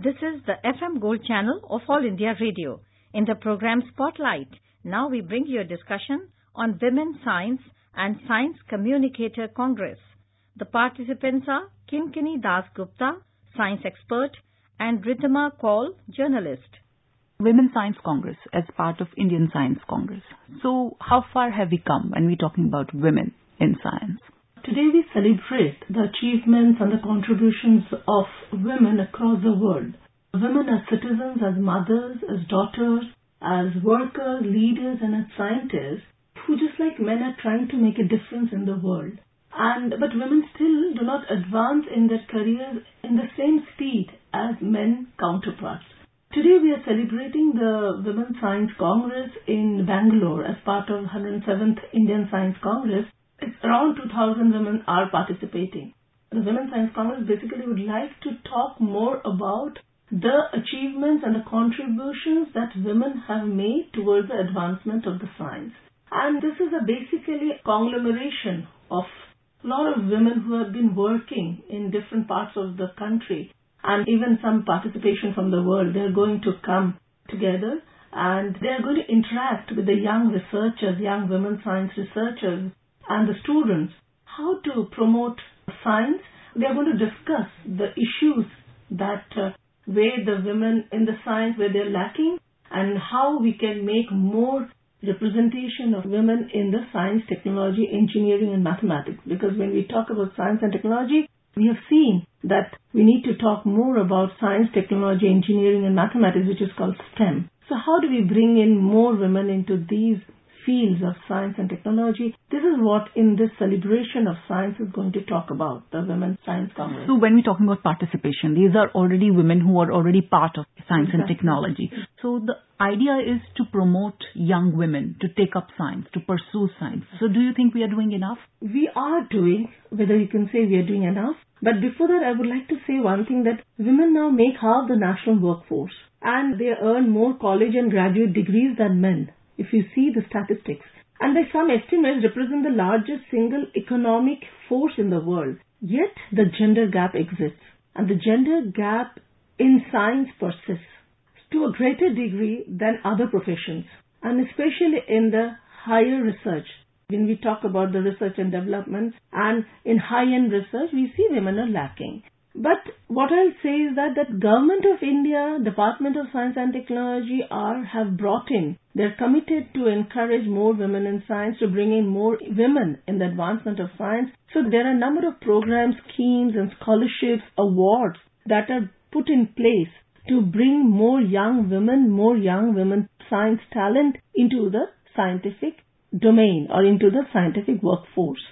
This is the FM Gold channel of All India Radio. In the program Spotlight, now we bring you a discussion on Women Science and Science Communicator Congress. The participants are Kinkini Das Gupta, science expert, and Ritama Kaul, journalist. Women Science Congress as part of Indian Science Congress. So, how far have we come when we're talking about women in science? Today we celebrate the achievements and the contributions of women across the world. Women as citizens, as mothers, as daughters, as workers, leaders, and as scientists who just like men are trying to make a difference in the world. And but women still do not advance in their careers in the same speed as men counterparts. Today we are celebrating the Women Science Congress in Bangalore as part of 107th Indian Science Congress. Around 2000 women are participating. The Women Science Congress basically would like to talk more about the achievements and the contributions that women have made towards the advancement of the science. And this is a basically conglomeration of a lot of women who have been working in different parts of the country and even some participation from the world. They're going to come together and they're going to interact with the young researchers, young women science researchers and the students how to promote science. They're going to discuss the issues that uh, where the women in the science where they're lacking and how we can make more representation of women in the science, technology, engineering and mathematics. Because when we talk about science and technology, we have seen that we need to talk more about science, technology, engineering and mathematics, which is called STEM. So how do we bring in more women into these fields of science and technology. This is what in this celebration of science is going to talk about, the Women's Science Congress. So when we're talking about participation, these are already women who are already part of science Exactly. and technology. So the idea is to promote young women to take up science, to pursue science. So do you think we are doing enough? We are doing, whether you can say we are doing enough, but before that I would like to say one thing that women now make half the national workforce and they earn more college and graduate degrees than men if you see the statistics. And by some estimates represent the largest single economic force in the world. Yet the gender gap exists and the gender gap in science persists to a greater degree than other professions and especially in the higher research. When we talk about the research and development and in high-end research, we see women are lacking. But what I'll say is that that Government of India, Department of Science and Technology are have brought in. They're committed to encourage more women in science, to bring in more women in the advancement of science. So there are a number of programs, schemes and scholarships, awards that are put in place to bring more young women, more young women science talent into the scientific domain or into the scientific workforce.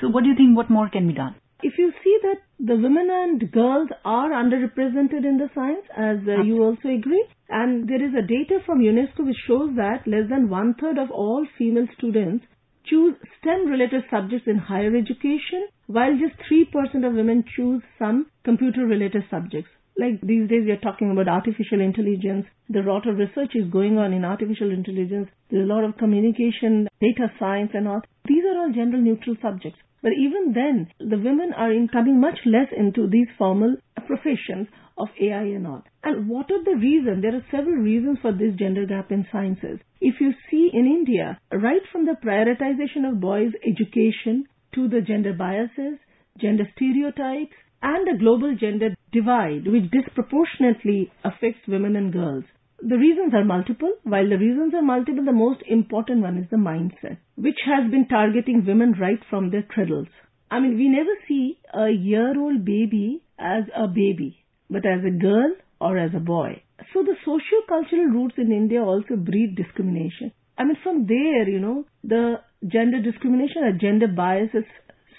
So what do you think what more can be done? If you see that the women and girls are underrepresented in the science, as uh, you also agree, and there is a data from UNESCO which shows that less than one third of all female students choose STEM related subjects in higher education, while just 3% of women choose some computer related subjects. Like these days we are talking about artificial intelligence. The lot of research is going on in artificial intelligence. There's a lot of communication, data science and all. These are all gender neutral subjects. But even then, the women are coming much less into these formal professions of AI and all. And what are the reasons? There are several reasons for this gender gap in sciences. If you see in India, right from the prioritization of boys' education to the gender biases, gender stereotypes, and the global gender divide, which disproportionately affects women and girls. The reasons are multiple. While the reasons are multiple, the most important one is the mindset, which has been targeting women right from their cradles. I mean, we never see a year-old baby as a baby, but as a girl or as a boy. So the socio-cultural roots in India also breed discrimination. I mean, from there, you know, the gender discrimination or gender biases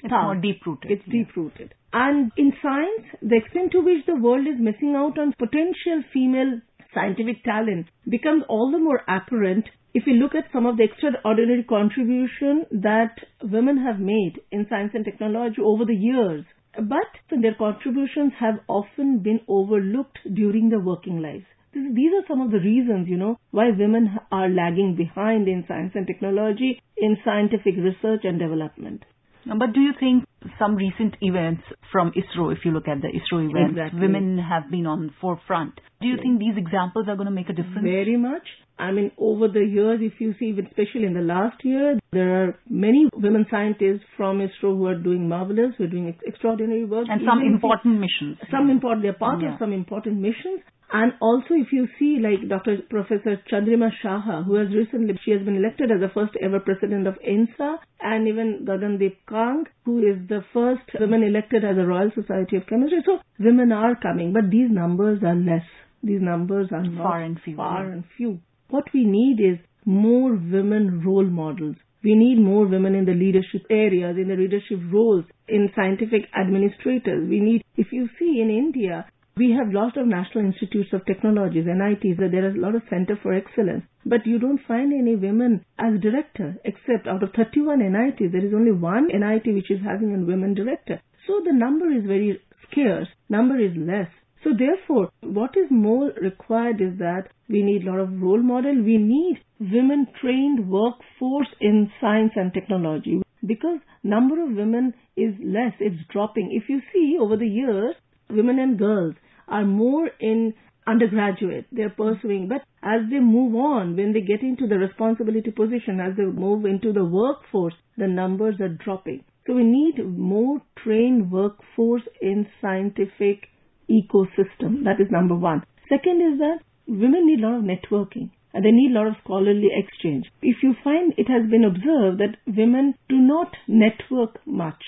It's more deep-rooted. It's deep-rooted. And in science, the extent to which the world is missing out on potential female scientific talent becomes all the more apparent if we look at some of the extraordinary contribution that women have made in science and technology over the years. But their contributions have often been overlooked during their working lives. These are some of the reasons, you know, why women are lagging behind in science and technology, in scientific research and development. But do you think some recent events from ISRO, if you look at the ISRO events, Exactly. women have been on the forefront. Do you think these examples are going to make a difference? Very much. I mean, over the years, if you see, especially in the last year, there are many women scientists from ISRO who are doing marvelous, who are doing extraordinary work. and some important missions. some important, they're part Yeah. of some important missions. And also if you see like Dr. Professor Chandrima Shaha, who has recently, she has been elected as the first ever president of INSA, and even Gagandeep Kang, who is the first woman elected as a Royal Society of Chemistry. So women are coming, but these numbers are less. These numbers are Far and few, Far yeah. and few. What we need is more women role models. We need more women in the leadership areas, in the leadership roles, in scientific administrators. We need, if you see in India, we have lots of national institutes of technologies, NITs, there is a lot of center for excellence. But you don't find any women as director, except out of 31 NITs, there is only one NIT which is having a women director. So the number is very scarce, number is less. So therefore, what is more required is that we need a lot of role model. We need women trained workforce in science and technology because number of women is less. It's dropping. If you see over the years, women and girls are more in undergraduate. They're pursuing, but as they move on, when they get into the responsibility position, as they move into the workforce, the numbers are dropping. So we need more trained workforce in scientific ecosystem. That is number one. Second is that women need a lot of networking and they need a lot of scholarly exchange. If you find it has been observed that women do not network much,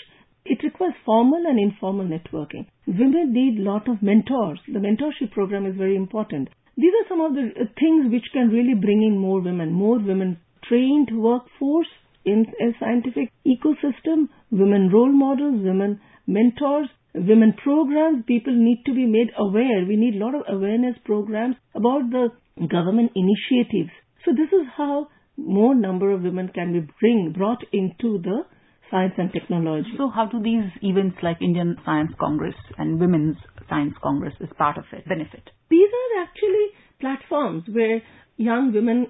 it requires formal and informal networking. Women need lot of mentors. The mentorship program is very important. These are some of the uh, things which can really bring in more women, more women trained workforce in a scientific ecosystem, women role models, women mentors, women programs. People need to be made aware. We need a lot of awareness programs about the government initiatives. So this is how more number of women can be bring, brought into the science and technology. So how do these events like Indian Science Congress and Women's Science Congress as part of it benefit? These are actually platforms where young women,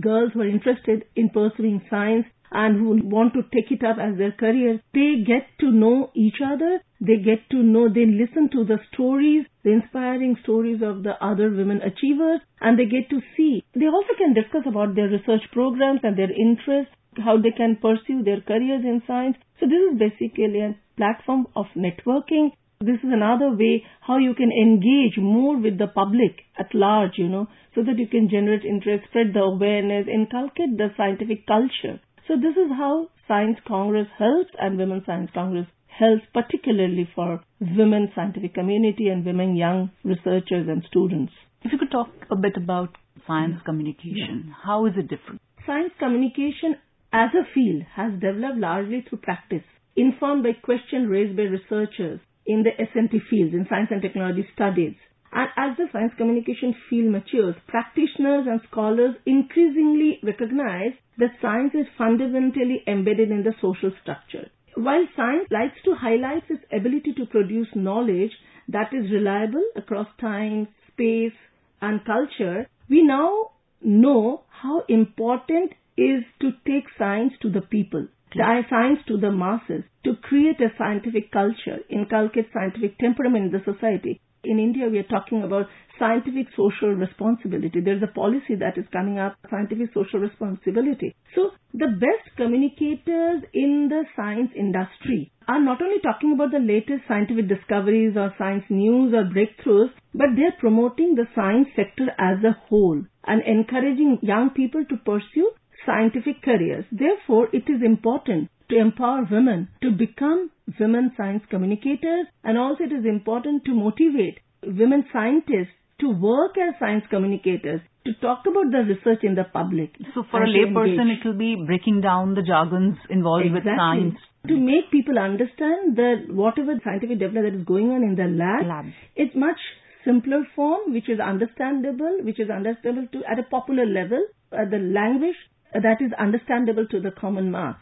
girls who are interested in pursuing science and who want to take it up as their career, they get to know each other. They get to know, they listen to the stories, the inspiring stories of the other women achievers, and they get to see. They also can discuss about their research programs and their interests, how they can pursue their careers in science. So this is basically a platform of networking. This is another way how you can engage more with the public at large, you know, so that you can generate interest, spread the awareness, inculcate the scientific culture. So this is how Science Congress helps and Women Science Congress helps particularly for women scientific community and women young researchers and students. If you could talk a bit about science communication, how is it different? Science communication as a field has developed largely through practice, informed by questions raised by researchers in the SNT fields, in science and technology studies. And as the science communication field matures, practitioners and scholars increasingly recognize that science is fundamentally embedded in the social structure. While science likes to highlight its ability to produce knowledge that is reliable across time, space, and culture, we now know how important is to take science to the people, tie science to the masses, to create a scientific culture, inculcate scientific temperament in the society. In India, we are talking about scientific social responsibility. There's a policy that is coming up, scientific social responsibility. So the best communicators in the science industry are not only talking about the latest scientific discoveries or science news or breakthroughs, but they're promoting the science sector as a whole and encouraging young people to pursue scientific careers. Therefore, it is important to empower women to become women science communicators and also it is important to motivate women scientists to work as science communicators, to talk about the research in the public. So for a layperson, it will be breaking down the jargons involved with science. To make people understand that whatever scientific development that is going on in the lab, Lab. it's much simpler form, which is understandable, which is understandable to at a popular level, uh, the language that is understandable to the common mass.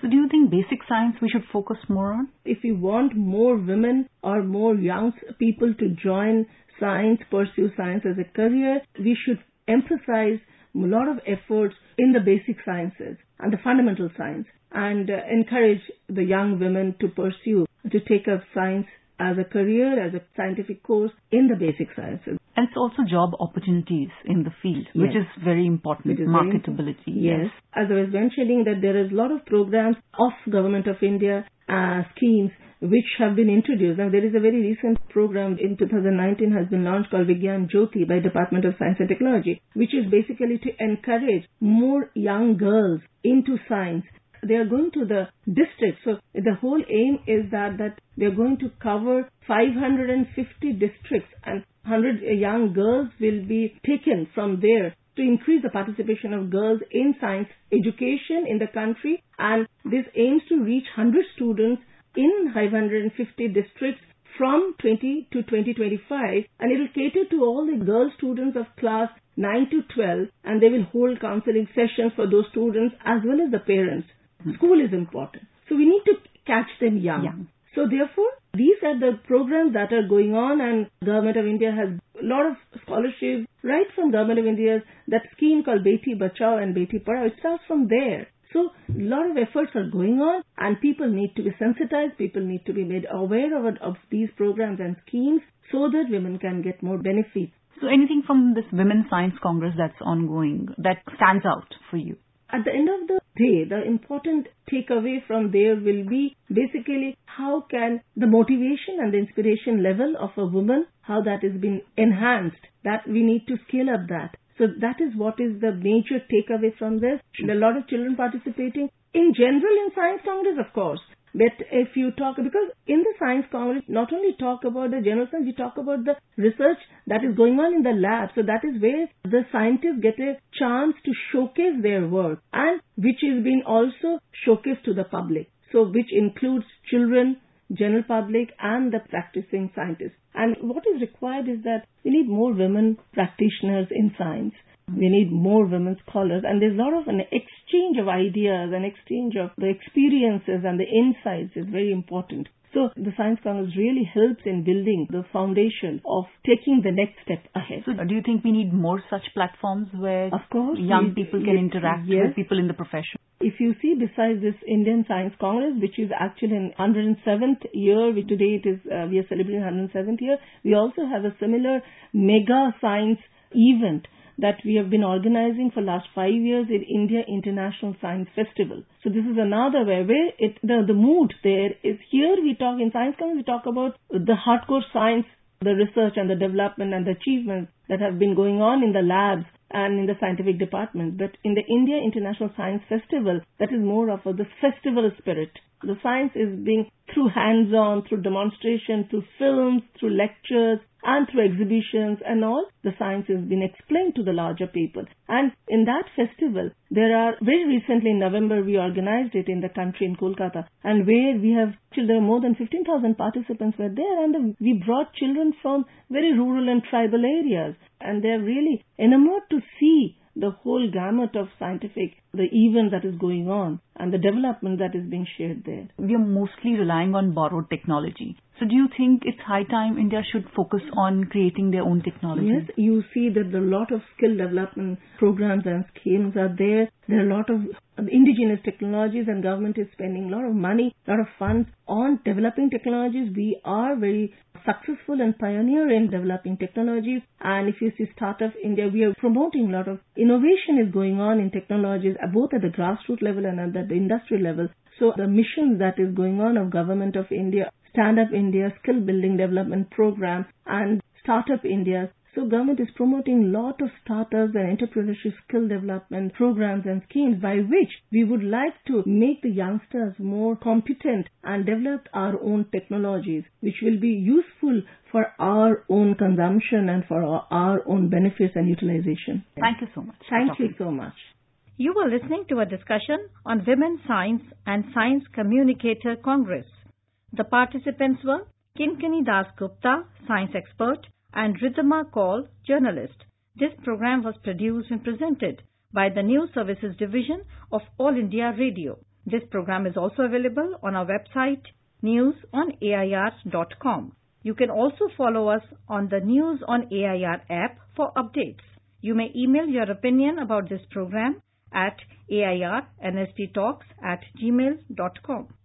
So do you think basic science we should focus more on? If we want more women or more young people to join science, pursue science as a career, we should emphasize a lot of efforts in the basic sciences and the fundamental science and uh, encourage the young women to pursue, to take up science as a career, as a scientific course in the basic sciences. And it's also job opportunities in the field, yes. which is very important, is marketability. Very, yes. yes. As I was mentioning that there is a lot of programs of Government of India, uh, schemes which have been introduced. Now there is a very recent program in 2019 has been launched called Vigyan Jyoti by Department of Science and Technology, which is basically to encourage more young girls into science they are going to the districts. So the whole aim is that, that they're going to cover 550 districts and 100 young girls will be taken from there to increase the participation of girls in science education in the country and this aims to reach 100 students in 550 districts from 20 to 2025 and it will cater to all the girl students of class 9 to 12 and they will hold counseling sessions for those students as well as the parents. School is important. So we need to catch them young. So therefore, these are the programs that are going on and Government of India has a lot of scholarships right from Government of India's that scheme called Beti Bachao and Beti Padhao. It starts from there. So a lot of efforts are going on and people need to be sensitized, people need to be made aware of, of these programs and schemes so that women can get more benefits. So anything from this Women's Science Congress that's ongoing that stands out for you? At the end of the day, the important takeaway from there will be basically how can the motivation and the inspiration level of a woman, how that has been enhanced, that we need to scale up that. So that is what is the major takeaway from this. A lot of children participating. In general in Science Congress, of course, but if you talk, because in the Science Congress, not only talk about the general science, you talk about the research that is going on in the lab. So that is where the scientists get a chance to showcase their work and which is being also showcased to the public. So which includes children, general public and the practicing scientists. And what is required is that we need more women practitioners in science. We need more women scholars and there's a lot of an exchange of ideas and exchange of the experiences and the insights is very important. So the Science Congress really helps in building the foundation of taking the next step ahead. So do you think we need more such platforms where of course, young we, people can interact yes. with people in the profession? If you see besides this Indian Science Congress, which is actually in 107th year, we, today it is, uh, we are celebrating 107th year, we also have a similar mega science event that we have been organizing for last five years in India International Science Festival. So this is another way where it, the, the mood there is here we talk in Science Congress, we talk about the hardcore science, the research and the development and the achievements that have been going on in the labs and in the scientific department. But in the India International Science Festival, that is more of a, the festival spirit. The science is being through hands-on, through demonstration, through films, through lectures, and through exhibitions and all, the science has been explained to the larger people. And in that festival, there are, very recently in November, we organized it in the country in Kolkata, and where we have, children, more than 15,000 participants were there, and we brought children from very rural and tribal areas, and they're really enamored to see the whole gamut of scientific, the event that is going on and the development that is being shared there. We are mostly relying on borrowed technology. So do you think it's high time India should focus on creating their own technology? Yes, you see that a lot of skill development programs and schemes are there. There are a lot of indigenous technologies and government is spending a lot of money, a lot of funds on developing technologies. We are very successful and pioneer in developing technologies. And if you see Startup India, we are promoting a lot of innovation is going on in technologies, both at the grassroots level and at the industry level. So the mission that is going on of Government of India Stand Up India Skill Building Development Program and Startup India. So government is promoting lot of startups and entrepreneurship skill development programs and schemes by which we would like to make the youngsters more competent and develop our own technologies which will be useful for our own consumption and for our, our own benefits and utilization. Thank you so much. Thank you so much. You were listening to a discussion on Women Science and Science Communicator Congress. The participants were Kinkini Das Gupta, science expert, and Ridhima Kaul, journalist. This program was produced and presented by the News Services Division of All India Radio. This program is also available on our website newsonair.com. You can also follow us on the News on AIR app for updates. You may email your opinion about this program at airnsttalks at gmail.com.